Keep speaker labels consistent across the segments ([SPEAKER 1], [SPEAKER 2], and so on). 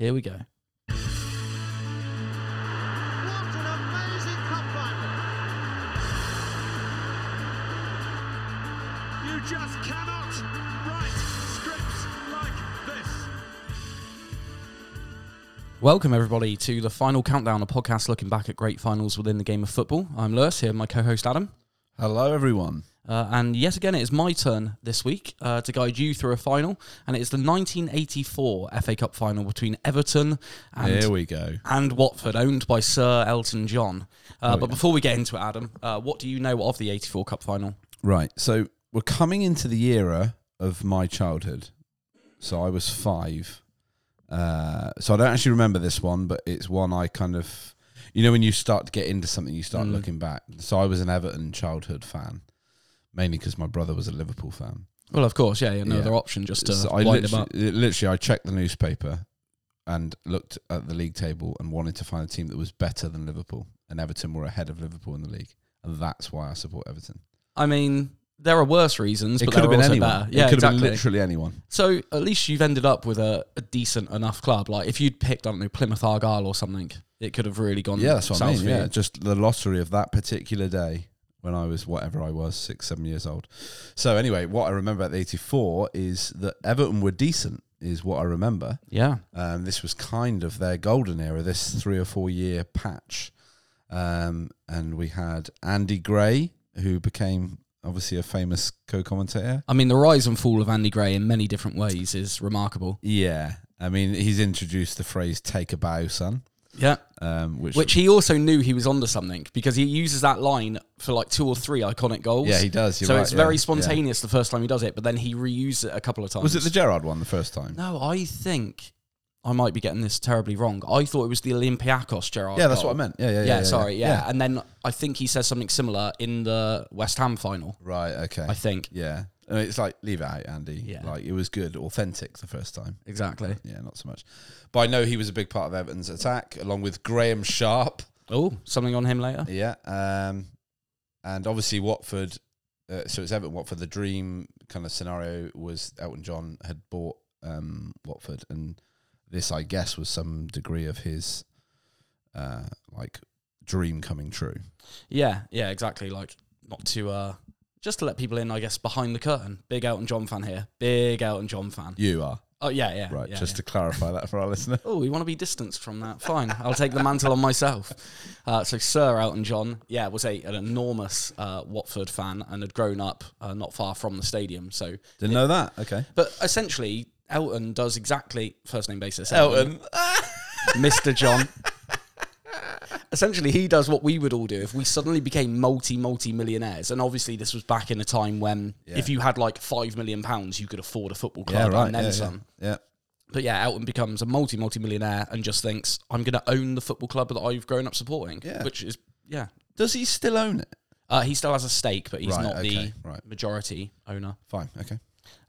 [SPEAKER 1] Here we go.
[SPEAKER 2] What an amazing cup final! You just cannot write scripts like this.
[SPEAKER 1] Welcome, everybody, to the final countdown, a podcast looking back at great finals within the game of football. I'm Lewis, here, with my co host Adam.
[SPEAKER 3] Hello, everyone.
[SPEAKER 1] Uh, and yet again, it is my turn this week uh, to guide you through a final. And it is the 1984 FA Cup final between Everton and,
[SPEAKER 3] Here we go.
[SPEAKER 1] and Watford, owned by Sir Elton John. Uh, but before we get into it, Adam, uh, what do you know of the 84 Cup final?
[SPEAKER 3] Right. So we're coming into the era of my childhood. So I was five. Uh, so I don't actually remember this one, but it's one I kind of, you know, when you start to get into something, you start
[SPEAKER 1] Mm.
[SPEAKER 3] looking back. So I was an Everton childhood fan, mainly because my brother was a Liverpool fan.
[SPEAKER 1] Well, of course, yeah, no
[SPEAKER 3] Yeah.
[SPEAKER 1] other option just to
[SPEAKER 3] So I
[SPEAKER 1] wind
[SPEAKER 3] literally,
[SPEAKER 1] up.
[SPEAKER 3] literally, I checked the newspaper and looked at the league table and wanted to find a team that was better than Liverpool, and Everton were ahead of Liverpool in the league, and that's why I support Everton.
[SPEAKER 1] I mean, there are worse reasons,
[SPEAKER 3] It
[SPEAKER 1] but
[SPEAKER 3] could have been
[SPEAKER 1] also
[SPEAKER 3] anyone.
[SPEAKER 1] better. Yeah,
[SPEAKER 3] it could
[SPEAKER 1] exactly.
[SPEAKER 3] have been literally anyone.
[SPEAKER 1] So at least you've ended up with a, a decent enough club. Like if you'd picked, I don't know, Plymouth Argyle or something, it could have really gone.
[SPEAKER 3] Yeah, that's what I mean. Yeah, just the lottery of that particular day when I was whatever I was, six, seven years old. So anyway, what I remember about the '84 is that Everton were decent. Is what I remember.
[SPEAKER 1] yeah.
[SPEAKER 3] Um, this was kind of their golden era, this three or four year patch. Um, and we had Andy Gray, who became obviously a famous co commentator.
[SPEAKER 1] I mean, the rise and fall of Andy Gray in many different ways is remarkable.
[SPEAKER 3] Yeah. I mean, he's introduced the phrase take a bow, son,
[SPEAKER 1] Yeah.
[SPEAKER 3] um, which,
[SPEAKER 1] Which he also knew he was onto something because he uses that line for like two or three iconic goals.
[SPEAKER 3] yeah, he does.
[SPEAKER 1] So
[SPEAKER 3] right,
[SPEAKER 1] it's
[SPEAKER 3] yeah,
[SPEAKER 1] very
[SPEAKER 3] yeah.
[SPEAKER 1] spontaneous the first time he does it, but then he reused it a couple of times.
[SPEAKER 3] Was it the Gerrard one the first time?
[SPEAKER 1] No, I think I might be getting this terribly wrong. I thought it was the Olympiacos Gerrard.
[SPEAKER 3] Yeah, that's
[SPEAKER 1] goal.
[SPEAKER 3] what I meant. Yeah, yeah,
[SPEAKER 1] Yeah,
[SPEAKER 3] yeah. yeah,
[SPEAKER 1] sorry, yeah. And then I think he says something similar in the West Ham final.
[SPEAKER 3] Right. Okay.
[SPEAKER 1] I think
[SPEAKER 3] Yeah. I mean, it's like leave it out, Andy.
[SPEAKER 1] Yeah.
[SPEAKER 3] Like it was good, authentic the first time.
[SPEAKER 1] exactly.
[SPEAKER 3] Yeah, not so much. But I know he was a big part of Everton's attack, along with Graeme Sharp.
[SPEAKER 1] Oh, something on him later.
[SPEAKER 3] Yeah. Um, and obviously Watford. Uh, so it's Everton Watford. The dream kind of scenario was Elton John had bought um, Watford, and this, I guess, was some degree of his uh, like dream coming true.
[SPEAKER 1] Yeah, yeah, exactly. Like not to uh just to let people in, I guess, behind the curtain. Big Elton John fan here. Big Elton John fan.
[SPEAKER 3] You are
[SPEAKER 1] Oh yeah, yeah.
[SPEAKER 3] right.
[SPEAKER 1] yeah,
[SPEAKER 3] just
[SPEAKER 1] yeah.
[SPEAKER 3] to clarify that for our listener.
[SPEAKER 1] Oh, we want to be distanced from that. Fine, I'll take the mantle on myself. Uh, so, Sir Elton John, yeah, was a, an enormous uh, Watford fan and had grown up uh, not far from the stadium. So,
[SPEAKER 3] Didn't know that. Okay.
[SPEAKER 1] but essentially, Elton does exactly first name basis.
[SPEAKER 3] Elton.
[SPEAKER 1] Mr. John. Essentially, he does what we would all do if we suddenly became multi, multi millionaires. And obviously, this was back in a time when
[SPEAKER 3] Yeah.
[SPEAKER 1] if you had like five million pounds, you could afford a football
[SPEAKER 3] Yeah,
[SPEAKER 1] club
[SPEAKER 3] right.
[SPEAKER 1] and then
[SPEAKER 3] yeah,
[SPEAKER 1] some.
[SPEAKER 3] Yeah. yeah.
[SPEAKER 1] But yeah, Elton becomes a multi, multi millionaire and just thinks, I'm going to own the football club that I've grown up supporting.
[SPEAKER 3] Yeah.
[SPEAKER 1] Which is, yeah.
[SPEAKER 3] Does he still own it?
[SPEAKER 1] Uh, he still has a stake, but he's
[SPEAKER 3] Right,
[SPEAKER 1] not the
[SPEAKER 3] right.
[SPEAKER 1] majority owner.
[SPEAKER 3] Fine. Okay.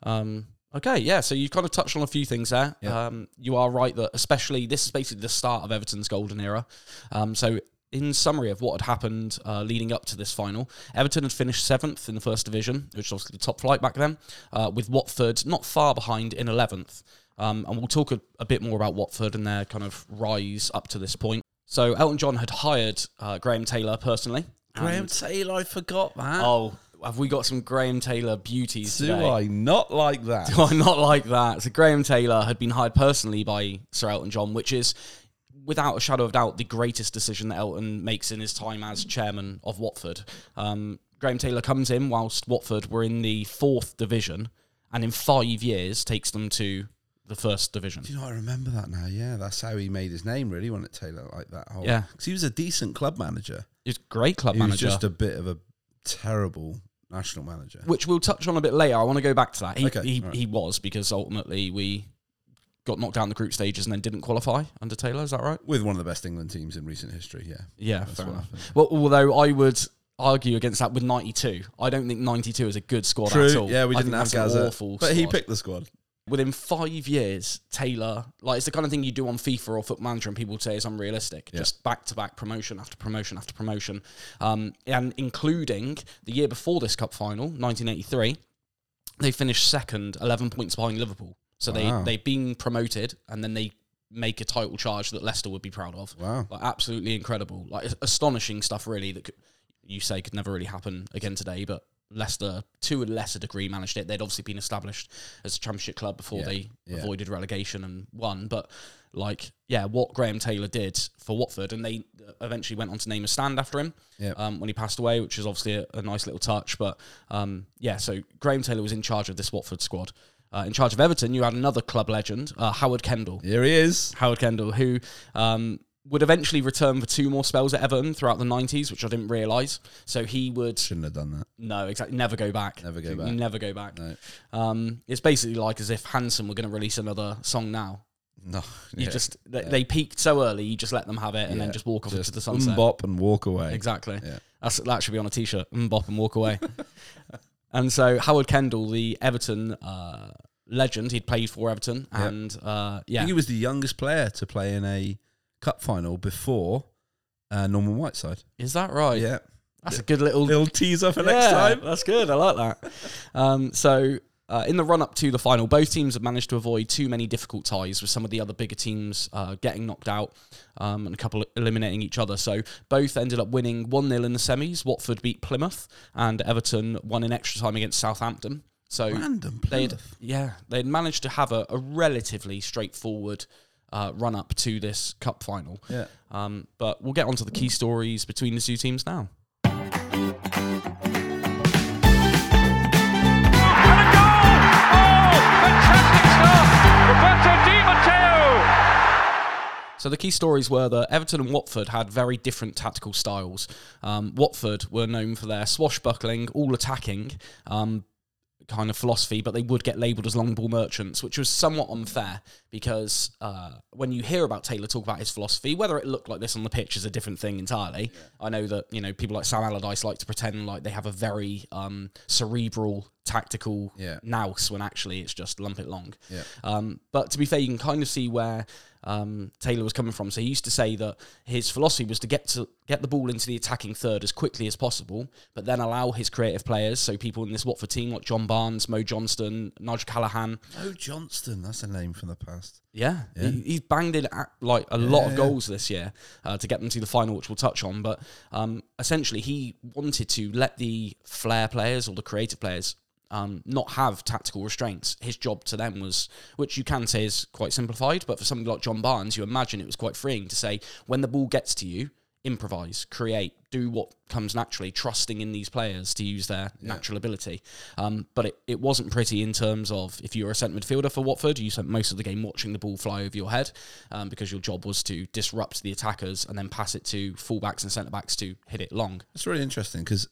[SPEAKER 1] Um, okay, yeah. So you've kind of touched on a few things there.
[SPEAKER 3] Yeah.
[SPEAKER 1] Um, you are right that, especially this is basically the start of Everton's golden era. Um, so in summary of what had happened uh, leading up to this final, Everton had finished seventh in the first division, which was obviously the top flight back then, uh, with Watford not far behind in eleventh. Um, and we'll talk a, a bit more about Watford and their kind of rise up to this point. So Elton John had hired uh, Graham Taylor personally.
[SPEAKER 3] Graham Taylor, I forgot that.
[SPEAKER 1] oh, have we got some Graham Taylor beauties
[SPEAKER 3] Do
[SPEAKER 1] today?
[SPEAKER 3] I not like that?
[SPEAKER 1] Do I not like that? So Graham Taylor had been hired personally by Sir Elton John, which is, without a shadow of doubt, the greatest decision that Elton makes in his time as chairman of Watford. Um, Graham Taylor comes in whilst Watford were in the fourth division, and in five years takes them to the first division.
[SPEAKER 3] Do you know? I remember that now. Yeah, that's how he made his name. Really, wasn't it, Taylor? Like that whole.
[SPEAKER 1] Yeah.
[SPEAKER 3] because he was a decent club manager.
[SPEAKER 1] He was a great club
[SPEAKER 3] he
[SPEAKER 1] manager.
[SPEAKER 3] was just a bit of a terrible national manager.
[SPEAKER 1] which we'll touch on a bit later. I want to go back to that. He,
[SPEAKER 3] Okay,
[SPEAKER 1] he,
[SPEAKER 3] alright.
[SPEAKER 1] he was because ultimately we got knocked down the group stages and then didn't qualify under Taylor. Is that right?
[SPEAKER 3] With one of the best England teams in recent history. Yeah,
[SPEAKER 1] Yeah,
[SPEAKER 3] that's
[SPEAKER 1] fair enough. Well, although I would argue against that with 92. I don't think 92 is a good squad at all.
[SPEAKER 3] Yeah, we
[SPEAKER 1] I
[SPEAKER 3] didn't have Gazza,
[SPEAKER 1] awful
[SPEAKER 3] but he picked the squad.
[SPEAKER 1] Within five years, Taylor, like it's the kind of thing you do on FIFA or Foot Manager, and people say it's unrealistic.
[SPEAKER 3] Yeah.
[SPEAKER 1] Just back to back promotion after promotion after promotion, um, and including the year before this cup final, 1983, they finished second, 11 points behind Liverpool. So
[SPEAKER 3] Wow.
[SPEAKER 1] they they've been promoted, and then they make a title charge that Leicester would be proud of.
[SPEAKER 3] Wow.
[SPEAKER 1] Like absolutely incredible, like astonishing stuff. Really, that could, you say could never really happen again today, but Leicester, to a lesser degree, managed it. They'd obviously been established as a championship club before
[SPEAKER 3] Yeah,
[SPEAKER 1] they
[SPEAKER 3] yeah.
[SPEAKER 1] avoided relegation and won. But like, yeah, what Graham Taylor did for Watford, and they eventually went on to name a stand after him
[SPEAKER 3] Yeah.
[SPEAKER 1] um, when he passed away, which is obviously a, a nice little touch. But um, yeah, so Graham Taylor was in charge of this Watford squad. Uh, in charge of Everton, you had another club legend, uh, Howard Kendall.
[SPEAKER 3] Here he is.
[SPEAKER 1] Howard Kendall, who um, would eventually return for two more spells at Everton throughout the 90s, which I didn't realise. So he would,
[SPEAKER 3] Shouldn't have done that.
[SPEAKER 1] no, exactly, never go back.
[SPEAKER 3] Never go back.
[SPEAKER 1] Never go back.
[SPEAKER 3] No.
[SPEAKER 1] Um, it's basically like as if Hanson were going to release another song now.
[SPEAKER 3] No.
[SPEAKER 1] You
[SPEAKER 3] yeah.
[SPEAKER 1] just they, they peaked so early, you just let them have it and then just walk off into
[SPEAKER 3] Just
[SPEAKER 1] the sunset.
[SPEAKER 3] Bop and walk away.
[SPEAKER 1] Exactly.
[SPEAKER 3] Yeah.
[SPEAKER 1] That's that should be on a t-shirt. Mbop and walk away. and so Howard Kendall, the Everton uh, legend, he'd played for Everton,
[SPEAKER 3] Yeah.
[SPEAKER 1] and uh,
[SPEAKER 3] I
[SPEAKER 1] yeah,
[SPEAKER 3] think he was the youngest player to play in a cup final before uh, Norman Whiteside.
[SPEAKER 1] is that right?
[SPEAKER 3] Yeah.
[SPEAKER 1] That's a good little
[SPEAKER 3] Little teaser for next time.
[SPEAKER 1] That's good. I like that. Um, so. Uh, in the run up to the final, both teams have managed to avoid too many difficult ties with some of the other bigger teams uh, getting knocked out um, and a couple eliminating each other. So both ended up winning 1 0 in the semis. Watford beat Plymouth and Everton won in extra time against Southampton. So
[SPEAKER 3] Random
[SPEAKER 1] they'd yeah they'd managed to have a, a relatively straightforward uh, run up to this cup final.
[SPEAKER 3] Yeah.
[SPEAKER 1] Um, but we'll get onto the key stories between the two teams now.
[SPEAKER 2] And a goal! Fantastic stuff! Roberto Di Matteo!
[SPEAKER 1] So the key stories were that Everton and Watford had very different tactical styles. Um, Watford were known for their swashbuckling, all attacking um, kind of philosophy, but they would get labelled as long ball merchants, which was somewhat unfair because uh, when you hear about Taylor talk about his philosophy, whether it looked like this on the pitch is a different thing entirely. I know that you know people like Sam Allardyce like to pretend like they have a very um, cerebral tactical
[SPEAKER 3] Yeah.
[SPEAKER 1] nous when actually it's just lump it long.
[SPEAKER 3] Yeah.
[SPEAKER 1] Um, but to be fair, you can kind of see where um, Taylor was coming from. So he used to say that his philosophy was to get to get the ball into the attacking third as quickly as possible, but then allow his creative players, so people in this Watford team like John Barnes, Mo Johnston, Nigel Callaghan,
[SPEAKER 3] Oh, Johnston. That's a name from the past.
[SPEAKER 1] yeah, He, he's banged in a- like a lot of
[SPEAKER 3] yeah.
[SPEAKER 1] goals this year uh, to get them to the final, which we'll touch on. But um, essentially, he wanted to let the flair players or the creative players um, not have tactical restraints. His job to them was, which you can say is quite simplified, but for somebody like John Barnes, you imagine it was quite freeing to say when the ball gets to you, improvise, create, do what comes naturally, trusting in these players to use their natural ability. Um, but it, it wasn't pretty in terms of if you were a centre midfielder for Watford, you spent most of the game watching the ball fly over your head um, because your job was to disrupt the attackers and then pass it to fullbacks and centre backs to hit it long.
[SPEAKER 3] It's really interesting because,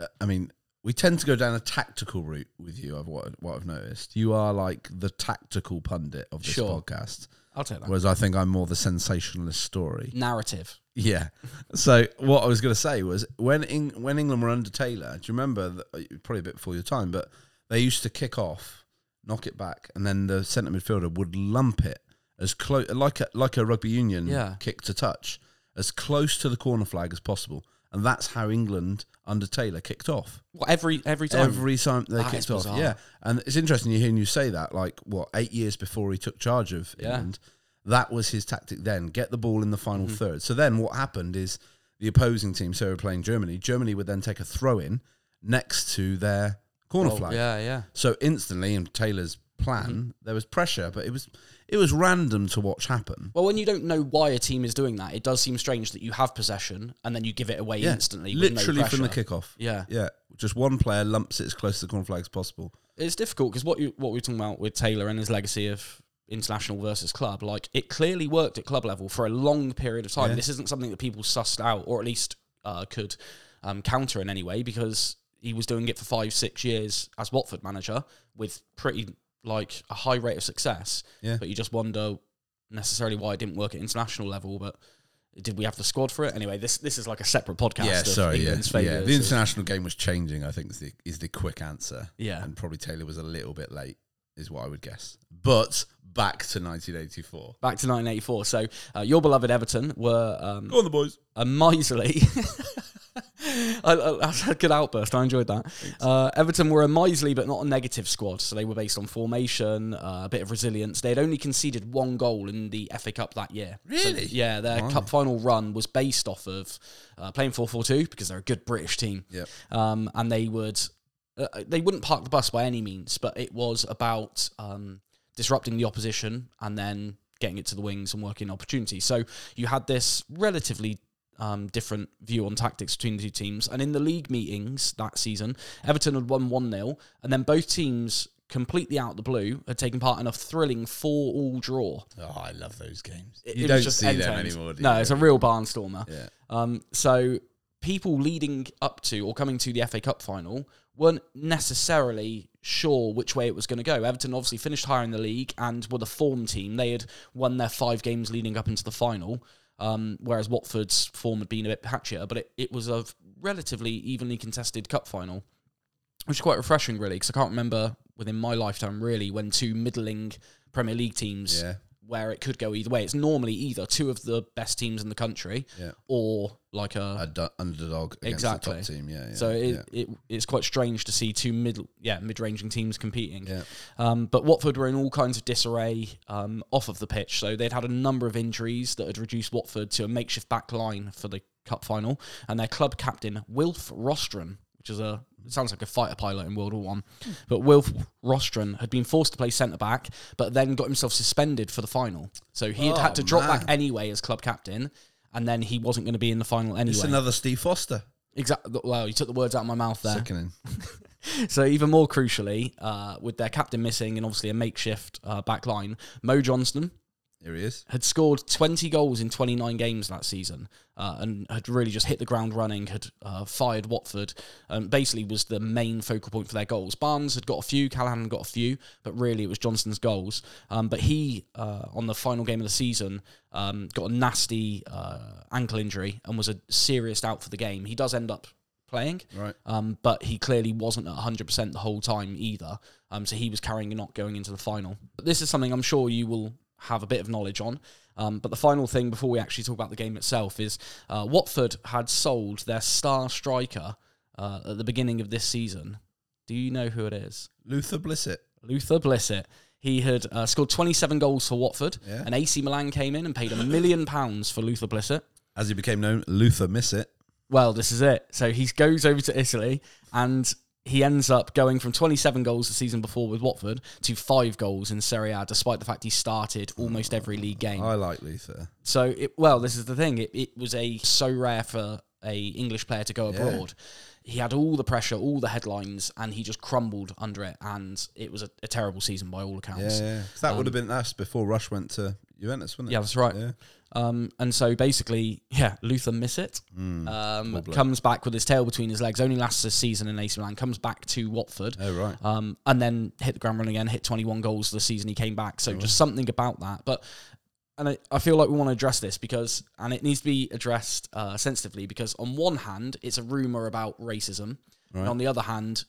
[SPEAKER 3] uh, I mean, we tend to go down a tactical route with you. I've what, what I've noticed. You are like the tactical pundit of this
[SPEAKER 1] Sure.
[SPEAKER 3] podcast,
[SPEAKER 1] I'll take that.
[SPEAKER 3] whereas I think I'm more the sensationalist story.
[SPEAKER 1] Narrative.
[SPEAKER 3] Yeah. So what I was going to say was when Eng- when England were under Taylor, do you remember that, uh, probably a bit before your time, but they used to kick off, knock it back, and then the centre midfielder would lump it as close like a like a rugby union
[SPEAKER 1] Yeah.
[SPEAKER 3] kick to touch, as close to the corner flag as possible, and that's how England under Taylor kicked off.
[SPEAKER 1] What, every every time.
[SPEAKER 3] Every time they
[SPEAKER 1] That
[SPEAKER 3] kicked off,
[SPEAKER 1] bizarre.
[SPEAKER 3] yeah, and it's interesting you hearing you say that. Like what eight years before he took charge of
[SPEAKER 1] Yeah.
[SPEAKER 3] England, that was his tactic. Then get the ball in the final
[SPEAKER 1] Mm-hmm.
[SPEAKER 3] third. So then what happened is the opposing team, so we're playing Germany. Germany would then take a throw in next to their corner
[SPEAKER 1] Oh,
[SPEAKER 3] flag.
[SPEAKER 1] yeah, yeah.
[SPEAKER 3] So instantly, in Taylor's plan,
[SPEAKER 1] Mm-hmm.
[SPEAKER 3] there was pressure, but it was it was random to watch happen.
[SPEAKER 1] Well, when you don't know why a team is doing that, it does seem strange that you have possession and then you give it away instantly. with no
[SPEAKER 3] literally from the kickoff.
[SPEAKER 1] Yeah.
[SPEAKER 3] yeah. Just one player lumps it as close to the corner flag as possible.
[SPEAKER 1] it's difficult because what you what we we're talking about with Taylor and his legacy of international versus club, like it clearly worked at club level for a long period of time.
[SPEAKER 3] Yeah.
[SPEAKER 1] This isn't something that people sussed out or at least uh, could um, counter in any way because he was doing it for five, six years as Watford manager with pretty like a high rate of success.
[SPEAKER 3] Yeah.
[SPEAKER 1] But you just wonder necessarily why it didn't work at international level, but. Did we have the squad for it? Anyway, this this is like a separate podcast.
[SPEAKER 3] Yeah,
[SPEAKER 1] of
[SPEAKER 3] sorry. Yeah,
[SPEAKER 1] England's
[SPEAKER 3] yeah. The international game was changing. I think is the is the quick answer.
[SPEAKER 1] Yeah.
[SPEAKER 3] and probably Taylor was a little bit late, is what I would guess. But back to 1984.
[SPEAKER 1] Back to 1984. So, uh, your beloved Everton were um,
[SPEAKER 3] Go on, the boys.
[SPEAKER 1] a miserly I, I, that's a good outburst. I enjoyed that. Uh, Everton were a miserly but not a negative squad, so they were based on formation, uh, a bit of resilience. They had only conceded one goal in the FA Cup that year. So,
[SPEAKER 3] Really?
[SPEAKER 1] yeah, their cup final run was based off of uh, playing 4-4-2 because they're a good British team.
[SPEAKER 3] Yep.
[SPEAKER 1] Um, and they would uh, they wouldn't park the bus by any means, but it was about um, disrupting the opposition and then getting it to the wings and working opportunities. So you had this relatively um, different view on tactics between the two teams. And in the league meetings that season, Everton had won 1 0, and then both teams, completely out of the blue, had taken part in a thrilling 4 all draw.
[SPEAKER 3] Oh, I love those games.
[SPEAKER 1] It-
[SPEAKER 3] you
[SPEAKER 1] it
[SPEAKER 3] don't see them
[SPEAKER 1] end-to-end.
[SPEAKER 3] anymore. Do
[SPEAKER 1] No, it's a real barnstormer.
[SPEAKER 3] Yeah.
[SPEAKER 1] Um, so people leading up to or coming to the FA Cup final weren't necessarily sure which way it was going to go. Everton obviously finished higher in the league and were the form team. They had won their five games leading up into the final, um, whereas Watford's form had been a bit patchier. But it, it was a relatively evenly contested cup final, which is quite refreshing, really, because I can't remember within my lifetime really when two middling Premier League teams
[SPEAKER 3] Yeah.
[SPEAKER 1] Where it could go either way. It's normally either two of the best teams in the country
[SPEAKER 3] Yeah.
[SPEAKER 1] or like a
[SPEAKER 3] A du- underdog against
[SPEAKER 1] exactly
[SPEAKER 3] the top team. Yeah. yeah
[SPEAKER 1] so it,
[SPEAKER 3] yeah.
[SPEAKER 1] it it's quite strange to see two mid yeah mid ranging teams competing.
[SPEAKER 3] Yeah.
[SPEAKER 1] Um, but Watford were in all kinds of disarray um, off of the pitch. So they'd had a number of injuries that had reduced Watford to a makeshift back line for the cup final, and their club captain Wilf Rostron. Which is a sounds like a fighter pilot in World War One, but Wilf Rostron had been forced to play centre back, but then got himself suspended for the final. So he had had
[SPEAKER 3] Oh,
[SPEAKER 1] to drop back anyway as club captain, and then he wasn't going to be in the final anyway.
[SPEAKER 3] It's another Steve Foster.
[SPEAKER 1] Exactly. Well, you took the words out of my mouth there.
[SPEAKER 3] Sickening.
[SPEAKER 1] So even more crucially, uh, with their captain missing and obviously a makeshift uh, back line, Mo Johnston
[SPEAKER 3] Here he is.
[SPEAKER 1] had scored 20 goals in 29 games that season uh, and had really just hit the ground running, had uh, fired Watford, and basically was the main focal point for their goals. Barnes had got a few, Callaghan got a few, but really it was Johnston's goals. Um, but he, uh, on the final game of the season, um, got a nasty uh, ankle injury and was a serious out for the game. He does end up playing,
[SPEAKER 3] Right.
[SPEAKER 1] um, but he clearly wasn't at 100% the whole time either. Um, so he was carrying a knock going into the final. But this is something I'm sure you will have a bit of knowledge on. Um, but the final thing before we actually talk about the game itself is uh, Watford had sold their star striker uh, at the beginning of this season. Do you know who it is?
[SPEAKER 3] Luther Blissett.
[SPEAKER 1] Luther Blissett. He had uh, scored 27 goals for Watford,
[SPEAKER 3] Yeah.
[SPEAKER 1] and AC Milan came in and paid a million pounds for Luther Blissett.
[SPEAKER 3] As he became known, Luther Missett.
[SPEAKER 1] Well, this is it. So he goes over to Italy and he ends up going from 27 goals the season before with Watford to five goals in Serie A, despite the fact he started almost every league game.
[SPEAKER 3] I like Luther.
[SPEAKER 1] So, it, well, this is the thing. It, it was a so rare for a English player to go
[SPEAKER 3] Yeah.
[SPEAKER 1] abroad. He had all the pressure, all the headlines, and he just crumbled under it. And it was a, a terrible season by all
[SPEAKER 3] Yeah,
[SPEAKER 1] accounts.
[SPEAKER 3] yeah. 'Cause that would um, have been us before Rush went to Juventus, wouldn't it?
[SPEAKER 1] Yeah, that's right.
[SPEAKER 3] Yeah.
[SPEAKER 1] Um, and so basically, yeah, Luther miss it.
[SPEAKER 3] Mm.
[SPEAKER 1] Um, comes back with his tail between his legs. Only lasts a season in AC Milan. Comes back to Watford.
[SPEAKER 3] Oh, right.
[SPEAKER 1] Um, and then hit the ground running again. Hit 21 goals the season he came back. So just something about that. But and I, I feel like we want to address this because and it needs to be addressed uh, sensitively because on one hand it's a rumor about racism, and on the other hand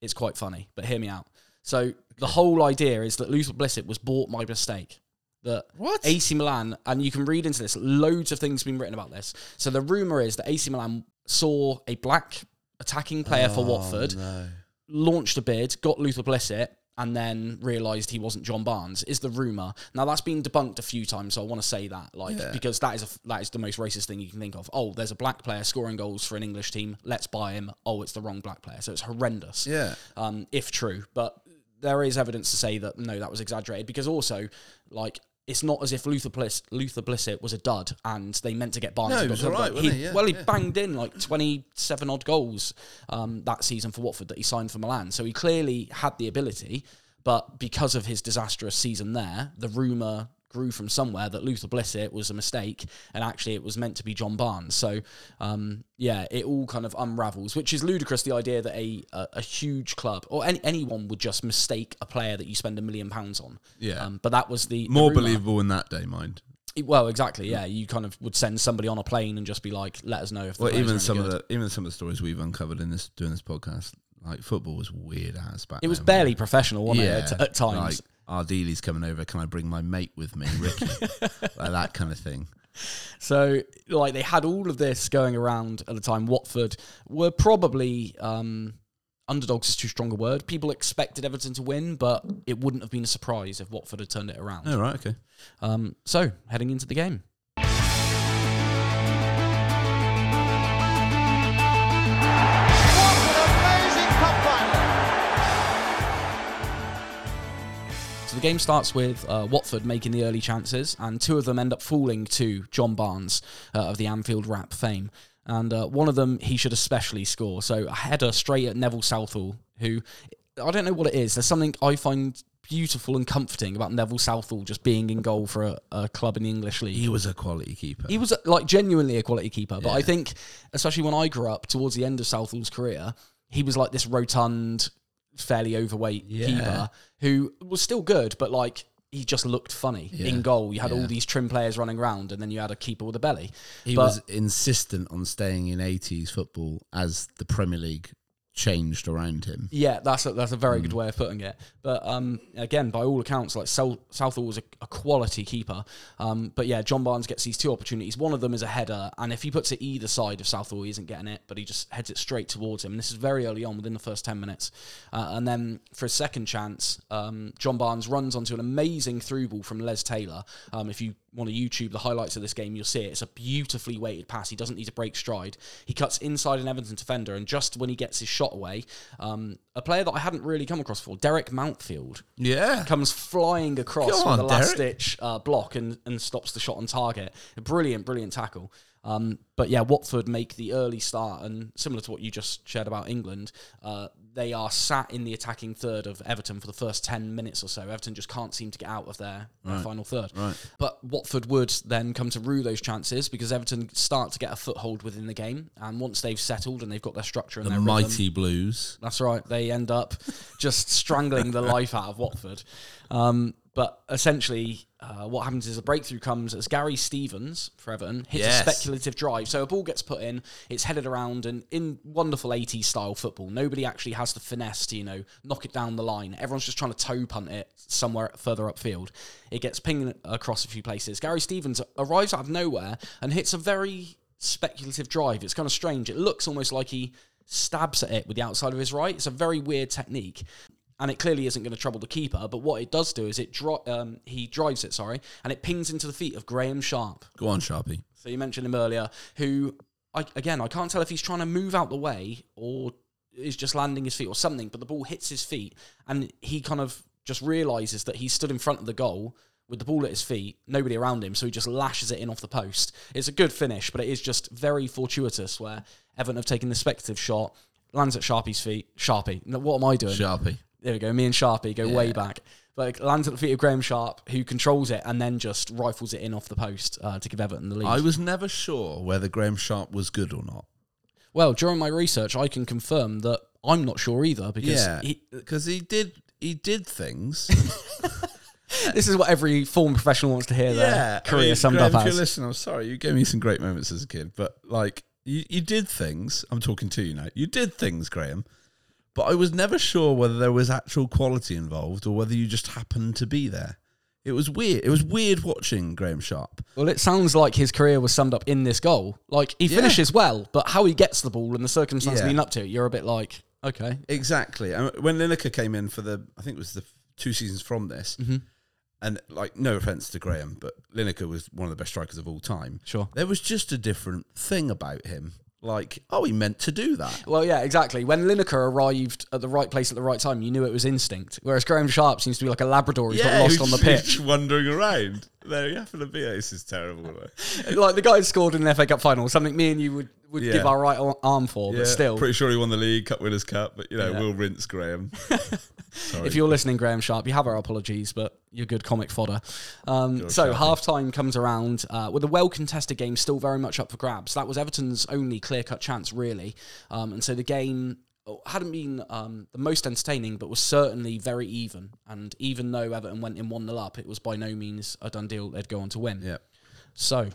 [SPEAKER 1] it's quite funny. But hear me out. So the whole idea is that Luther Blissett was bought by mistake. That
[SPEAKER 3] What?
[SPEAKER 1] AC Milan, and you can read into this, loads of things have been written about this. So the rumor is that AC Milan saw a black attacking player for Watford,
[SPEAKER 3] Oh, No.
[SPEAKER 1] launched a bid, got Luther Blissett, and then realised he wasn't John Barnes. Is the rumor now that's been debunked a few times? So I want to say that, like,
[SPEAKER 3] Yeah.
[SPEAKER 1] because that is a, that is the most racist thing you can think of. Oh, there's a black player scoring goals for an English team. Let's buy him. Oh, it's the wrong black player. So it's horrendous
[SPEAKER 3] Yeah.
[SPEAKER 1] um, if true. But there is evidence to say that no, that was exaggerated because also, like, it's not as if Luther Bliss, Luther Blissett was a dud and they meant to get Barnes.
[SPEAKER 3] No, he was
[SPEAKER 1] the
[SPEAKER 3] wasn't he? Yeah,
[SPEAKER 1] well, he
[SPEAKER 3] yeah.
[SPEAKER 1] banged in like twenty-seven odd goals um, that season for Watford that he signed for Milan. So he clearly had the ability, but because of his disastrous season there, the rumor grew from somewhere that Luther Blissett was a mistake and actually it was meant to be John Barnes. So um, yeah, it all kind of unravels, which is ludicrous. The idea that a a, a huge club or any, anyone would just mistake a player that you spend a million pounds on.
[SPEAKER 3] Yeah.
[SPEAKER 1] Um, but that was the the
[SPEAKER 3] More
[SPEAKER 1] rumour.
[SPEAKER 3] believable in that day, mind.
[SPEAKER 1] Well, exactly. Yeah, you kind of would send somebody on a plane and just be like, "Let us know if." The
[SPEAKER 3] Well, even some
[SPEAKER 1] good.
[SPEAKER 3] of the even some of the stories we've uncovered in this doing this podcast, like football was weird as back.
[SPEAKER 1] It was
[SPEAKER 3] then,
[SPEAKER 1] barely
[SPEAKER 3] wasn't
[SPEAKER 1] professional, wasn't it? At, at times.
[SPEAKER 3] Like, Ardiles's coming over. Can I bring my mate with me, Ricky? like that kind of thing.
[SPEAKER 1] So, like, they had all of this going around at the time. Watford were probably um, underdogs is too strong a word. People expected Everton to win, but it wouldn't have been a surprise if Watford had turned it around.
[SPEAKER 3] Oh, right, okay.
[SPEAKER 1] Um, so, heading into the game. So the game starts with uh, Watford making the early chances, and two of them end up falling to John Barnes uh, of the Anfield Rap fame. And uh, one of them he should especially score. So a header straight at Neville Southall, who I don't know what it is. There's something I find beautiful and comforting about Neville Southall just being in goal for a, a club in the English league.
[SPEAKER 3] He was a quality keeper.
[SPEAKER 1] He was like genuinely a quality keeper, but I think, especially when I grew up towards the end of Southall's career, he was like this rotund, fairly overweight
[SPEAKER 3] Yeah.
[SPEAKER 1] keeper who was still good, but like he just looked funny
[SPEAKER 3] Yeah.
[SPEAKER 1] in goal. You had all these trim players running around, and then you had a keeper with a belly.
[SPEAKER 3] He
[SPEAKER 1] But-
[SPEAKER 3] was insistent on staying in 80s football as the Premier League changed around him.
[SPEAKER 1] Yeah, that's a, that's a very
[SPEAKER 3] Hmm.
[SPEAKER 1] good way of putting it. But um, again, by all accounts, like South, Southall was a, a quality keeper. Um, but yeah, John Barnes gets these two opportunities. One of them is a header, and if he puts it either side of Southall, he isn't getting it, but he just heads it straight towards him. And this is very early on, within the first ten minutes. Uh, and then for a second chance, um, John Barnes runs onto an amazing through ball from Les Taylor. Um, if you want to YouTube the highlights of this game, you'll see it. It's a beautifully weighted pass. He doesn't need to break stride. He cuts inside an Everton defender, and just when he gets his shot away, um, a player that I hadn't really come across before, Derek Mountfield,
[SPEAKER 3] Yeah.
[SPEAKER 1] comes flying across
[SPEAKER 3] Go
[SPEAKER 1] with
[SPEAKER 3] on,
[SPEAKER 1] a last ditch uh, block and, and stops the shot on target. A brilliant, brilliant tackle. Um, but yeah, Watford make the early start, and similar to what you just shared about England, uh, they are sat in the attacking third of Everton for the first 10 minutes or so. Everton just can't seem to get out of their, their final third.
[SPEAKER 3] Right.
[SPEAKER 1] But Watford would then come to rue those chances because Everton start to get a foothold within the game. And once they've settled and they've got their structure and
[SPEAKER 3] The
[SPEAKER 1] their rhythm,
[SPEAKER 3] mighty Blues.
[SPEAKER 1] that's right. They end up just strangling the life out of Watford. Um, but essentially, uh, what happens is a breakthrough comes as Gary Stevens for Everton hits
[SPEAKER 3] Yes.
[SPEAKER 1] a speculative drive. So a ball gets put in, it's headed around, and in wonderful 80s style football, nobody actually has the finesse to, you know, knock it down the line. Everyone's just trying to toe punt it somewhere further upfield. It gets pinged across a few places. Gary Stevens arrives out of nowhere and hits a very speculative drive. It's kind of strange. It looks almost like he stabs at it with the outside of his right. It's a very weird technique. And it clearly isn't going to trouble the keeper, but what it does do is it dri- um, he drives it, sorry, and it pings into the feet of Graeme Sharp.
[SPEAKER 3] Go on, Sharpie.
[SPEAKER 1] So you mentioned him earlier, who I, again I can't tell if he's trying to move out the way or is just landing his feet or something, but the ball hits his feet and he kind of just realizes that he stood in front of the goal with the ball at his feet, nobody around him, so he just lashes it in off the post. It's a good finish, but it is just very fortuitous where Everton have taken the speculative shot, lands at Sharpie's feet. Sharpie, what am I doing?
[SPEAKER 3] Sharpie.
[SPEAKER 1] There we go. Me and Sharpie go way back. It lands at the feet of Graeme Sharp, who controls it and then just rifles it in off the post uh, to give Everton the lead.
[SPEAKER 3] I was never sure whether Graeme Sharp was good or not.
[SPEAKER 1] well, during my research, I can confirm that I'm not sure either because
[SPEAKER 3] Yeah,
[SPEAKER 1] he,
[SPEAKER 3] because he did he did things.
[SPEAKER 1] this is what every former professional wants to hear their
[SPEAKER 3] I
[SPEAKER 1] career
[SPEAKER 3] mean,
[SPEAKER 1] summed
[SPEAKER 3] Graeme,
[SPEAKER 1] up
[SPEAKER 3] If you're
[SPEAKER 1] as.
[SPEAKER 3] listening, I'm sorry. You gave me some great moments as a kid, but like you, you did things. I'm talking to you now. You did things, Graeme. But I was never sure whether there was actual quality involved or whether you just happened to be there. It was weird. It was weird watching Graeme Sharp.
[SPEAKER 1] Well, it sounds like his career was summed up in this goal. Like he
[SPEAKER 3] Yeah.
[SPEAKER 1] finishes well, but how he gets the ball and the circumstances
[SPEAKER 3] Yeah.
[SPEAKER 1] leading up to it, you're a bit like, okay,
[SPEAKER 3] Exactly. And when Lineker came in for the, I think it was the two seasons from this,
[SPEAKER 1] Mm-hmm.
[SPEAKER 3] and like no offense to Graeme, but Lineker was one of the best strikers of all time.
[SPEAKER 1] sure.
[SPEAKER 3] There was just a different thing about him. Like, oh, he meant to do that.
[SPEAKER 1] Well, yeah, exactly. When Lineker arrived at the right place at the right time, you knew it was instinct. Whereas Graeme Sharp seems to be like a Labrador who's got lost on the pitch.
[SPEAKER 3] wandering around. There you happen to be. This is terrible.
[SPEAKER 1] like the guy who scored in the FA Cup final, something me and you would, would
[SPEAKER 3] Yeah.
[SPEAKER 1] give our right arm for, but still,
[SPEAKER 3] pretty sure he won the league, Cup Winners' Cup. But you know,
[SPEAKER 1] Yeah.
[SPEAKER 3] we'll rinse Graeme.
[SPEAKER 1] If you're listening, Graeme Sharp, you have our apologies, but you're good comic fodder. Um, so half time comes around uh, with a well contested game still very much up for grabs. That was Everton's only clear cut chance, really. Um, and so the game oh, hadn't been um, the most entertaining, but was certainly very even. And even though Everton went in 1 0 up, it was by no means a done deal they'd go on to win.
[SPEAKER 3] yeah,
[SPEAKER 1] So,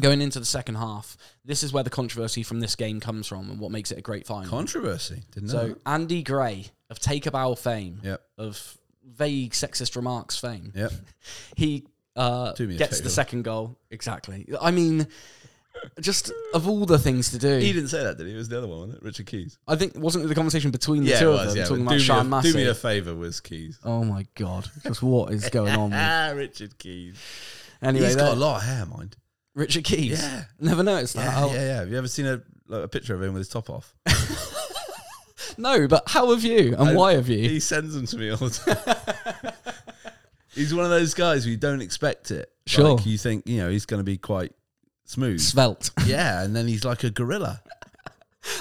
[SPEAKER 1] going into the second half, this is where the controversy from this game comes from and what makes it a great final.
[SPEAKER 3] controversy. Didn't
[SPEAKER 1] so,
[SPEAKER 3] know.
[SPEAKER 1] Andy Gray of Take a Bow fame,
[SPEAKER 3] Yep.
[SPEAKER 1] of vague sexist remarks fame,
[SPEAKER 3] Yep.
[SPEAKER 1] he uh,
[SPEAKER 3] Do me a
[SPEAKER 1] gets the second goal. Exactly. I mean, just of all the things to do,
[SPEAKER 3] He didn't say that, did he? It was the other one, wasn't it? Richard Keys.
[SPEAKER 1] I think wasn't it the conversation between the
[SPEAKER 3] Yeah,
[SPEAKER 1] two
[SPEAKER 3] it
[SPEAKER 1] of
[SPEAKER 3] was.
[SPEAKER 1] them
[SPEAKER 3] Yeah,
[SPEAKER 1] talking about
[SPEAKER 3] Sian
[SPEAKER 1] Massey?
[SPEAKER 3] do me a favour, was Keys.
[SPEAKER 1] oh my god, just what is going on?
[SPEAKER 3] Ah, Richard Keys.
[SPEAKER 1] Anyway,
[SPEAKER 3] He's got a lot of hair, mind.
[SPEAKER 1] Richard Keys.
[SPEAKER 3] Yeah.
[SPEAKER 1] never noticed that.
[SPEAKER 3] Yeah, yeah, yeah. Have you ever seen a like, a picture of him with his top off?
[SPEAKER 1] No, but how have you and why have you?
[SPEAKER 3] He sends them to me all the time. he's one of those guys where you don't expect it.
[SPEAKER 1] Sure.
[SPEAKER 3] Like, you think, you know, he's going to be quite smooth.
[SPEAKER 1] Svelte.
[SPEAKER 3] yeah, and then he's like a gorilla.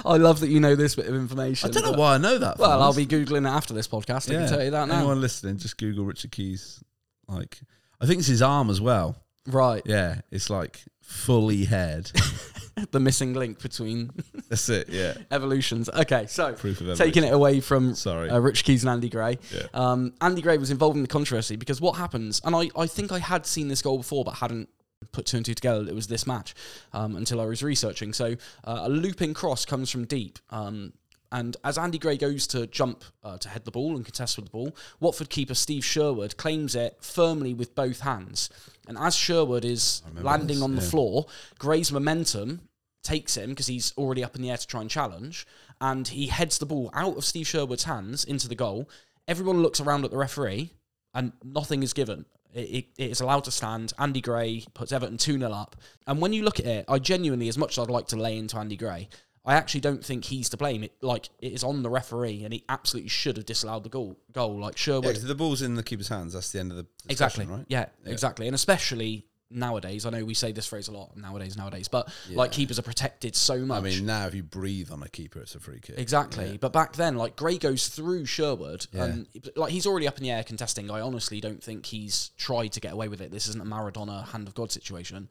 [SPEAKER 1] I love that you know this bit of information.
[SPEAKER 3] I don't know
[SPEAKER 1] but-
[SPEAKER 3] why I know that.
[SPEAKER 1] Well, I'll be googling it after this podcast. I can tell you that now.
[SPEAKER 3] Anyone listening, just Google Richard Keys. Like, I think it's his arm as well.
[SPEAKER 1] Right,
[SPEAKER 3] Yeah, it's like fully haired.
[SPEAKER 1] the missing link between
[SPEAKER 3] That's it. Yeah,
[SPEAKER 1] evolutions. Okay, so
[SPEAKER 3] proof of
[SPEAKER 1] taking it away from
[SPEAKER 3] Sorry.
[SPEAKER 1] uh, Rich Keys and Andy Gray.
[SPEAKER 3] Yeah.
[SPEAKER 1] Um, Andy Gray was involved in the controversy because what happens, and I, I think I had seen this goal before but hadn't put two and two together, it was this match um, until I was researching. So uh, a looping cross comes from deep. Um, and as Andy Gray goes to jump uh, to head the ball and contest with the ball, Watford keeper Steve Sherwood claims it firmly with both hands. And as Sherwood is landing
[SPEAKER 3] this,
[SPEAKER 1] on the
[SPEAKER 3] yeah.
[SPEAKER 1] floor, Gray's momentum takes him because he's already up in the air to try and challenge, and he heads the ball out of Steve Sherwood's hands into the goal. Everyone looks around at the referee, and nothing is given. It, it, it is allowed to stand. Andy Gray puts Everton 2 0 up. And when you look at it, I genuinely, as much as I'd like to lay into Andy Gray, I actually don't think he's to blame. It like it is on the referee, and he absolutely should have disallowed the goal. Goal like
[SPEAKER 3] Yeah, the ball's in the keeper's hands. That's the end of the
[SPEAKER 1] exactly,
[SPEAKER 3] right?
[SPEAKER 1] yeah, exactly, and especially nowadays. I know we say this phrase a lot nowadays, nowadays, but like keepers are protected so much.
[SPEAKER 3] I mean, now if you breathe on a keeper, it's a free kick.
[SPEAKER 1] Exactly. But back then, like Gray goes through Sherwood, and like he's already up in the air contesting. I honestly don't think he's tried to get away with it. This isn't a Maradona hand of God situation.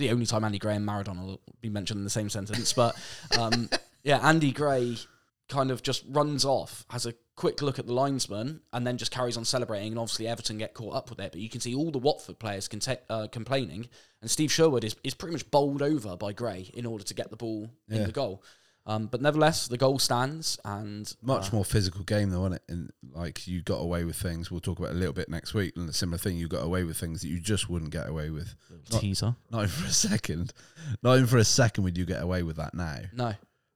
[SPEAKER 1] The only time Andy Gray and Maradona will be mentioned in the same sentence. But um, yeah, Andy Gray kind of just runs off, has a quick look at the linesman, and then just carries on celebrating. And obviously, Everton get caught up with it. But you can see all the Watford players conte- uh, complaining, and Steve Sherwood is, is pretty much bowled over by Gray in order to get the ball in the goal. Um, but nevertheless, the goal stands, and
[SPEAKER 3] Much more physical game though, wasn't it? And like you got away with things. We'll talk about it a little bit next week. And a similar thing, you got away with things that you just wouldn't get away with. Not,
[SPEAKER 1] teaser.
[SPEAKER 3] not even for a second. Not even for a second would you get away with that now.
[SPEAKER 1] No,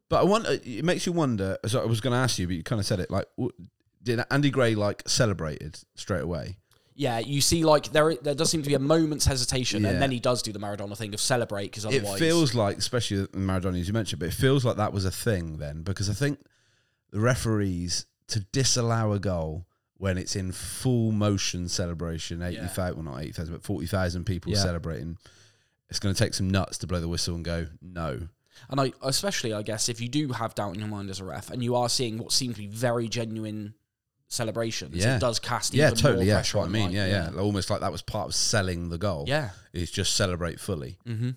[SPEAKER 3] But I want it makes you wonder. So I was going to ask you, but you kind of said it. Like, did Andy Gray like celebrated straight away?
[SPEAKER 1] Yeah, you see, like there there does seem to be a moment's hesitation,
[SPEAKER 3] Yeah.
[SPEAKER 1] and then he does do the Maradona thing of celebrate because otherwise,
[SPEAKER 3] It feels like, especially in Maradona, as you mentioned, but it feels like that was a thing then because I think the referees to disallow a goal when it's in full motion celebration, eighty thousand, well not eighty thousand, but forty thousand people
[SPEAKER 1] Yeah.
[SPEAKER 3] celebrating. It's going to take some nuts to blow the whistle and go no.
[SPEAKER 1] and I especially I guess if you do have doubt in your mind as a ref, and you are seeing what seems to be very genuine celebrations,
[SPEAKER 3] Yeah.
[SPEAKER 1] it does cast
[SPEAKER 3] Yeah,
[SPEAKER 1] even
[SPEAKER 3] totally.
[SPEAKER 1] more
[SPEAKER 3] Yeah,
[SPEAKER 1] pressure
[SPEAKER 3] that's what I mean.
[SPEAKER 1] like,
[SPEAKER 3] yeah, yeah, Almost like that was part of selling the goal.
[SPEAKER 1] yeah.
[SPEAKER 3] is just celebrate fully.
[SPEAKER 1] hmm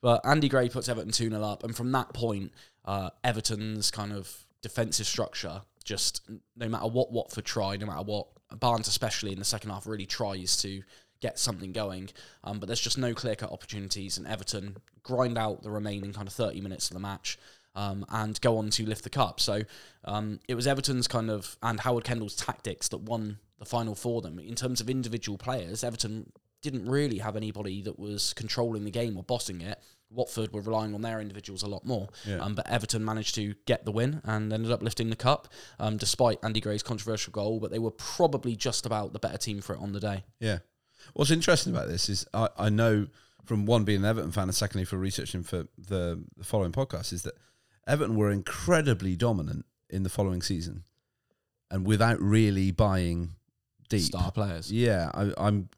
[SPEAKER 1] But Andy Gray puts Everton 2 0 up. And from that point, uh, Everton's kind of defensive structure just, no matter what Watford try, no matter what, Barnes, especially in the second half, really tries to get something going. Um, but there's just no clear cut opportunities. And Everton grind out the remaining kind of 30 minutes of the match. Um, and go on to lift the cup. So um, it was Everton's kind of and Howard Kendall's tactics that won the final for them. In terms of individual players, Everton didn't really have anybody that was controlling the game or bossing it. Watford were relying on their individuals a lot more. Um, but Everton managed to get the win and ended up lifting the cup, um, despite Andy Gray's controversial goal. But they were probably just about the better team for it on the day.
[SPEAKER 3] Yeah. What's interesting about this is I, I know from one being an Everton fan and secondly for researching for the, the following podcast is that Everton were incredibly dominant in the following season and without really buying deep.
[SPEAKER 1] Star players.
[SPEAKER 3] Yeah, I, I'm.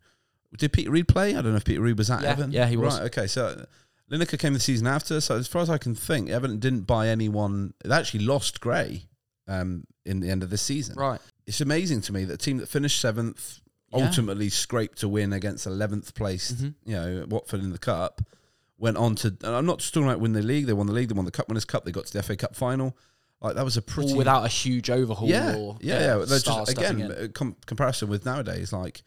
[SPEAKER 3] Did Peter Reid play? I don't know if Peter Reid was at
[SPEAKER 1] Yeah,
[SPEAKER 3] Everton.
[SPEAKER 1] yeah, he was.
[SPEAKER 3] Right. Okay. So Lineker came the season after. So as far as I can think, Everton didn't buy anyone. They actually lost Gray um, in the end of the season.
[SPEAKER 1] Right.
[SPEAKER 3] It's amazing to me that a team that finished seventh
[SPEAKER 1] Yeah.
[SPEAKER 3] ultimately scraped a win against eleventh placed,
[SPEAKER 1] Mm-hmm.
[SPEAKER 3] you know, Watford in the cup. Went on to. And I'm not just talking about win the league. They won the league. They won the Cup Winners' Cup. They got to the FA Cup final. Like that was a pretty
[SPEAKER 1] All without a huge overhaul
[SPEAKER 3] yeah,
[SPEAKER 1] or
[SPEAKER 3] yeah, yeah. Just again com- comparison with nowadays. Like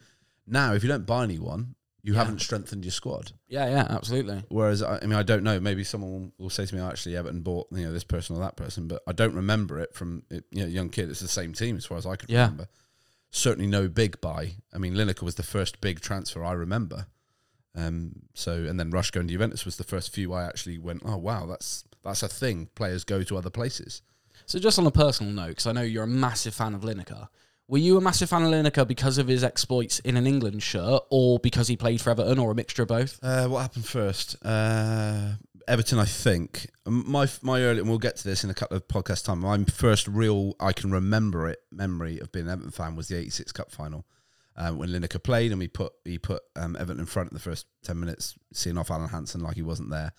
[SPEAKER 3] now, if you don't buy anyone, you
[SPEAKER 1] Yeah.
[SPEAKER 3] haven't strengthened your squad.
[SPEAKER 1] Yeah, yeah, absolutely.
[SPEAKER 3] Whereas I, I mean, I don't know. Maybe someone will say to me, oh, "Actually, Everton bought you know this person or that person," but I don't remember it from you know young kid. It's the same team as far as I could
[SPEAKER 1] Yeah.
[SPEAKER 3] remember. certainly no big buy. I mean, Lineker was the first big transfer I remember. Um, so and then Rush going to Juventus was the first few I actually went, oh wow, that's that's a thing. Players go to other places.
[SPEAKER 1] So just on a personal note, because I know you're a massive fan of Lineker, were you a massive fan of Lineker because of his exploits in an England shirt, or because he played for Everton, or a mixture of both?
[SPEAKER 3] Uh, what happened first? Uh, Everton, I think. My my early, and we'll get to this in a couple of podcast time. My first real, I can remember it, memory of being an Everton fan was the '86 Cup final um, when Lineker played, and we put he put um, Everton in front in the first ten minutes, seeing off Alan Hansen like he wasn't there.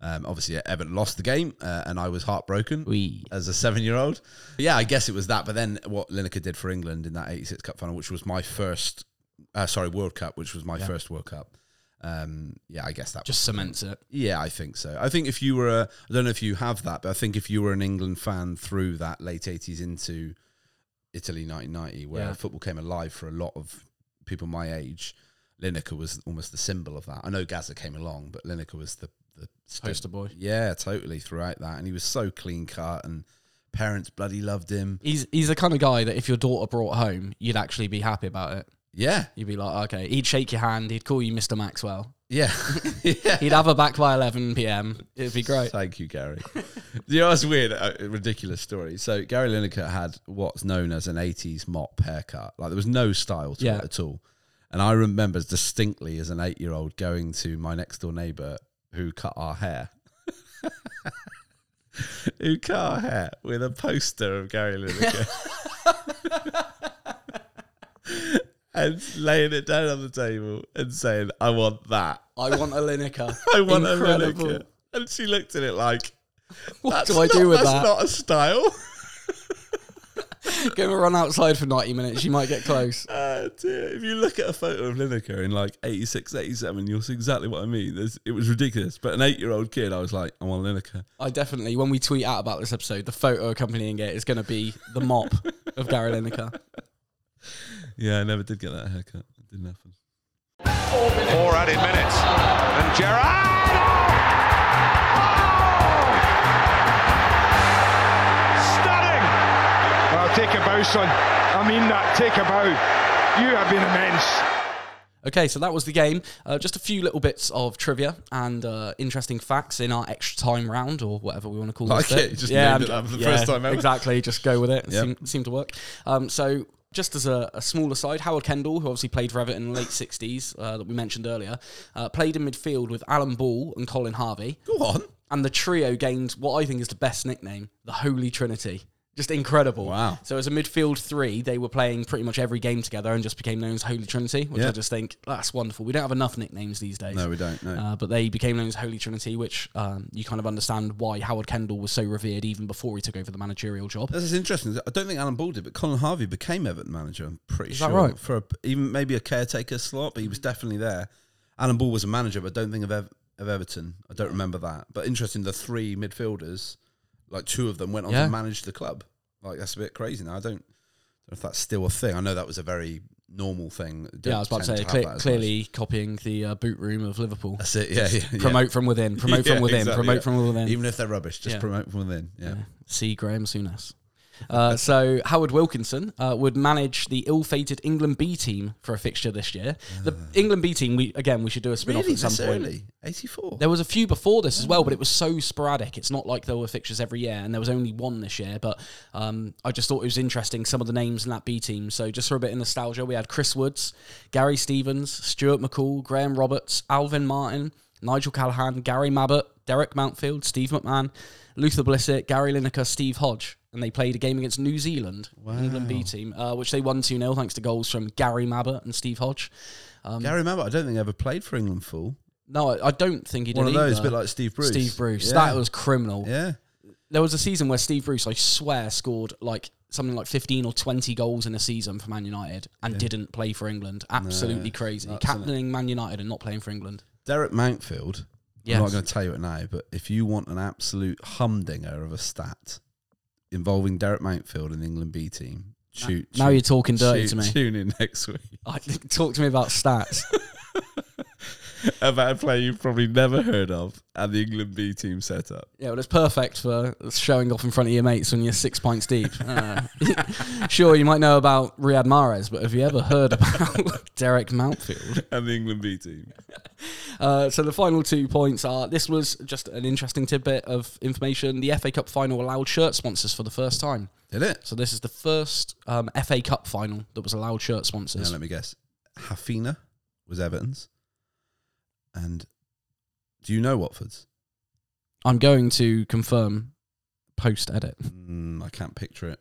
[SPEAKER 3] Um, obviously, Everton lost the game, uh, and I was heartbroken as a seven-year-old. Yeah, I guess it was that. But then what Lineker did for England in that '86 Cup final, which was my first, uh, sorry, World Cup, which was my first World Cup. Um, yeah, I guess that
[SPEAKER 1] just cements it.
[SPEAKER 3] yeah, I think so. I think if you were, a, I don't know if you have that, but I think if you were an England fan through that late 80s into Italy 1990, where
[SPEAKER 1] Yeah.
[SPEAKER 3] football came alive for a lot of people my age, Lineker was almost the symbol of that. I know Gazza came along, but Lineker was the, the
[SPEAKER 1] Poster boy.
[SPEAKER 3] Yeah, totally throughout that. And he was so clean cut and parents bloody loved him.
[SPEAKER 1] He's he's the kind of guy that if your daughter brought home, you'd actually be happy about it.
[SPEAKER 3] Yeah.
[SPEAKER 1] You'd be like, okay. He'd shake your hand. He'd call you Mr. Maxwell.
[SPEAKER 3] Yeah. yeah.
[SPEAKER 1] He'd have her back by 11 p.m. It'd be great.
[SPEAKER 3] Thank you, Gary. you know, it's weird, a ridiculous story. So Gary Lineker had what's known as an '80s mop haircut. Like there was no style to
[SPEAKER 1] Yeah.
[SPEAKER 3] it at all. And I remember distinctly as an eight-year-old going to my next door neighbour who cut our hair. who cut our hair with a poster of Gary Lineker. and laying it down on the table and saying, I want that.
[SPEAKER 1] I want a Lineker.
[SPEAKER 3] I want
[SPEAKER 1] Incredible.
[SPEAKER 3] a Lineker. And she looked at it like,
[SPEAKER 1] What do I
[SPEAKER 3] not-
[SPEAKER 1] do with
[SPEAKER 3] that's
[SPEAKER 1] that?
[SPEAKER 3] not a style.
[SPEAKER 1] Give him a run outside for 90 minutes. You might get close.
[SPEAKER 3] Uh, dear. If you look at a photo of Lineker in like 86, 87, you'll see exactly what I mean. There's, it was ridiculous. But an eight year old kid, I was like, I want Lineker.
[SPEAKER 1] I definitely, when we tweet out about this episode, the photo accompanying it is going to be the mop of Gary Lineker.
[SPEAKER 3] Yeah, I never did get that haircut. It didn't happen.
[SPEAKER 2] Four added minutes. And Gerrard! Stunning!
[SPEAKER 4] Well, take a bow, son. I mean that. Take a bow. You have been immense.
[SPEAKER 1] Okay, so that was the game. Uh, just a few little bits of trivia and uh, interesting facts in our extra time round, or whatever we want to call
[SPEAKER 3] Like
[SPEAKER 1] this.
[SPEAKER 3] it, you just named it
[SPEAKER 1] I'm-
[SPEAKER 3] that for the first time ever.
[SPEAKER 1] Exactly, just go with it. It
[SPEAKER 3] Yep.
[SPEAKER 1] seemed, seemed to work. Um, so, just as a, a small aside, Howard Kendall, who obviously played for Everton in the late 60s, uh, that we mentioned earlier, uh, played in midfield with Alan Ball and Colin Harvey.
[SPEAKER 3] Go on.
[SPEAKER 1] And the trio gained what I think is the best nickname, the Holy Trinity. Just incredible.
[SPEAKER 3] Wow.
[SPEAKER 1] So as a midfield three, they were playing pretty much every game together and just became known as Holy Trinity, which
[SPEAKER 3] Yeah.
[SPEAKER 1] I just think that's wonderful. We don't have enough nicknames these days.
[SPEAKER 3] No, we don't. No.
[SPEAKER 1] Uh, but they became known as Holy Trinity, which um, you kind of understand why Howard Kendall was so revered even before he took over the managerial job.
[SPEAKER 3] This is interesting. I don't think Alan Ball did, but Colin Harvey became Everton manager. I'm pretty
[SPEAKER 1] Is
[SPEAKER 3] sure.
[SPEAKER 1] that right?
[SPEAKER 3] For a, even maybe a caretaker slot, but he was definitely there. Alan Ball was a manager, but I don't think of, Ev- of Everton. I don't remember that. But interesting, the three midfielders, like two of them went on
[SPEAKER 1] Yeah.
[SPEAKER 3] to manage the club. Like that's a bit crazy. Now I don't, don't know if that's still a thing. I know that was a very normal thing.
[SPEAKER 1] Yeah, I was about to say,
[SPEAKER 3] have
[SPEAKER 1] cle- clearly copying the uh, boot room of Liverpool.
[SPEAKER 3] That's it. Yeah, yeah, yeah.
[SPEAKER 1] Promote from within, promote
[SPEAKER 3] Yeah,
[SPEAKER 1] from within,
[SPEAKER 3] exactly,
[SPEAKER 1] promote from within.
[SPEAKER 3] Even if they're rubbish, just promote from within. Yeah.
[SPEAKER 1] Yeah. See Graeme Souness. Uh, so Howard Wilkinson uh, would manage the ill-fated England B team for a fixture this year. The England B team, we again, we should do a spin-off
[SPEAKER 3] Really,
[SPEAKER 1] at some
[SPEAKER 3] this
[SPEAKER 1] point.
[SPEAKER 3] early? 84?
[SPEAKER 1] There was a few before this as well, but it was so sporadic. It's not like there were fixtures every year, and there was only one this year. But um, I just thought it was interesting some of the names in that B team. So just for a bit of nostalgia, we had Chris Woods, Gary Stevens, Stuart McCall, Graham Roberts, Alvin Martin, Nigel Callaghan, Gary Mabbutt, Derek Mountfield, Steve McMahon, Luther Blissett, Gary Lineker, Steve Hodge. And they played a game against New Zealand, England B team, uh, which they won 2 0 thanks to goals from Gary Mabbutt and Steve Hodge. Um,
[SPEAKER 3] Gary Mabbutt, I don't think ever played for England full.
[SPEAKER 1] no, I, I don't think he did
[SPEAKER 3] One of those, a bit like Steve Bruce.
[SPEAKER 1] Steve Bruce.
[SPEAKER 3] Yeah.
[SPEAKER 1] That was criminal.
[SPEAKER 3] Yeah.
[SPEAKER 1] There was a season where Steve Bruce, I swear, scored like something like 15 or 20 goals in a season for Man United and didn't play for England. Absolutely crazy.
[SPEAKER 3] isn't it?
[SPEAKER 1] Captaining Man United and not playing for England.
[SPEAKER 3] Derek Mountfield.
[SPEAKER 1] Yes.
[SPEAKER 3] I'm not going to tell you it now, but if you want an absolute humdinger of a stat involving Derek Mountfield and the England B team, shoot.
[SPEAKER 1] Now you're talking dirty
[SPEAKER 3] tune,
[SPEAKER 1] to me.
[SPEAKER 3] Tune in next week.
[SPEAKER 1] I, talk to me about stats.
[SPEAKER 3] about a player you've probably never heard of and the England B team setup.
[SPEAKER 1] Yeah, well, it's perfect for showing off in front of your mates when you're six pints deep. Uh, sure, you might know about Riyad Mahrez, but have you ever heard about Derek Mountfield?
[SPEAKER 3] And the England B team.
[SPEAKER 1] Uh, so the final two points are: this was just an interesting tidbit of information. The FA Cup final allowed shirt sponsors for the first time.
[SPEAKER 3] Did it?
[SPEAKER 1] So this is the first um, FA Cup final that was allowed shirt sponsors.
[SPEAKER 3] Now let me guess. Hafnia was Everton's. And do you know Watford's?
[SPEAKER 1] I'm going to confirm post edit.
[SPEAKER 3] Mm, I can't picture it.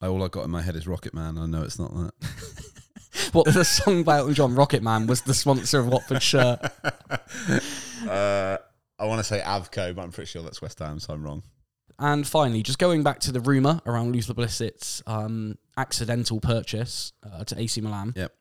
[SPEAKER 3] I, all I got in my head is Rocket Man. I know it's not that.
[SPEAKER 1] What the song by Elton John, Rocket Man, was the sponsor of Watford shirt.
[SPEAKER 3] uh, I want to say Avco, but I'm pretty sure that's West Ham, so I'm wrong.
[SPEAKER 1] And finally, just going back to the rumour around Luther Blissett's um, accidental purchase uh, to AC Milan.
[SPEAKER 3] Yep.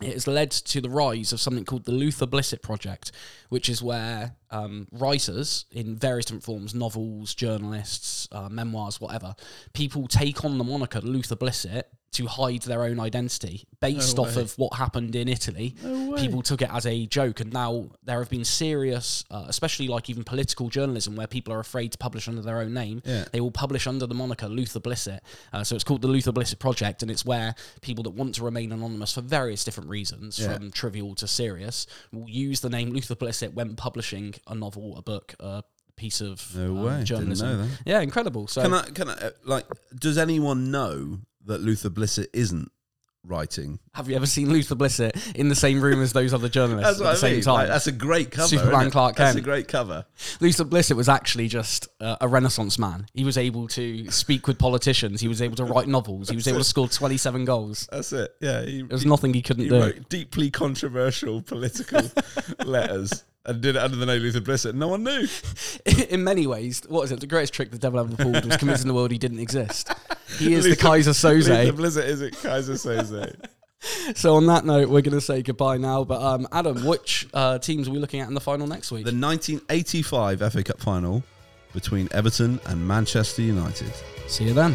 [SPEAKER 1] It has led to the rise of something called the Luther Blissett Project, which is where um, writers in various different forms, novels, journalists, uh, memoirs, whatever, people take on the moniker Luther Blissett to hide their own identity based
[SPEAKER 3] No
[SPEAKER 1] off of what happened in Italy. People took it as a joke, and now there have been serious, uh, especially like even political journalism, where people are afraid to publish under their own name.
[SPEAKER 3] Yeah.
[SPEAKER 1] They will publish under the moniker Luther Blissett. Uh, so it's called the Luther Blissett Project, and it's where people that want to remain anonymous for various different reasons,
[SPEAKER 3] Yeah.
[SPEAKER 1] from trivial to serious, will use the name Luther Blissett when publishing a novel, a book, a piece of
[SPEAKER 3] No
[SPEAKER 1] um, journalism.
[SPEAKER 3] know that.
[SPEAKER 1] Yeah, incredible. So
[SPEAKER 3] Can I, can I, uh, like, does anyone know that Luther Blissett isn't writing?
[SPEAKER 1] have you ever seen Luther Blissett in the same room as those other journalists at the same time?
[SPEAKER 3] Like, that's a great cover.
[SPEAKER 1] Superman? Clark
[SPEAKER 3] That's a great cover.
[SPEAKER 1] Luther Blissett was actually just uh, a Renaissance man. He was able to speak with politicians. He was able to write novels. He was able to score 27 goals.
[SPEAKER 3] That's it. Yeah. He,
[SPEAKER 1] There was nothing he couldn't
[SPEAKER 3] he
[SPEAKER 1] do.
[SPEAKER 3] wrote deeply controversial political letters and did it under the name Luther Blissett. No one knew.
[SPEAKER 1] In many ways, what is it? The greatest trick the devil ever pulled was convincing the world he didn't exist. He is the Keyser Soze.
[SPEAKER 3] The Blizzard is it Keyser Soze.
[SPEAKER 1] So on that note, we're going to say goodbye now. But um, Adam, which uh, teams are we looking at in the final next week?
[SPEAKER 3] the 1985 FA Cup final between Everton and Manchester United.
[SPEAKER 1] See you then.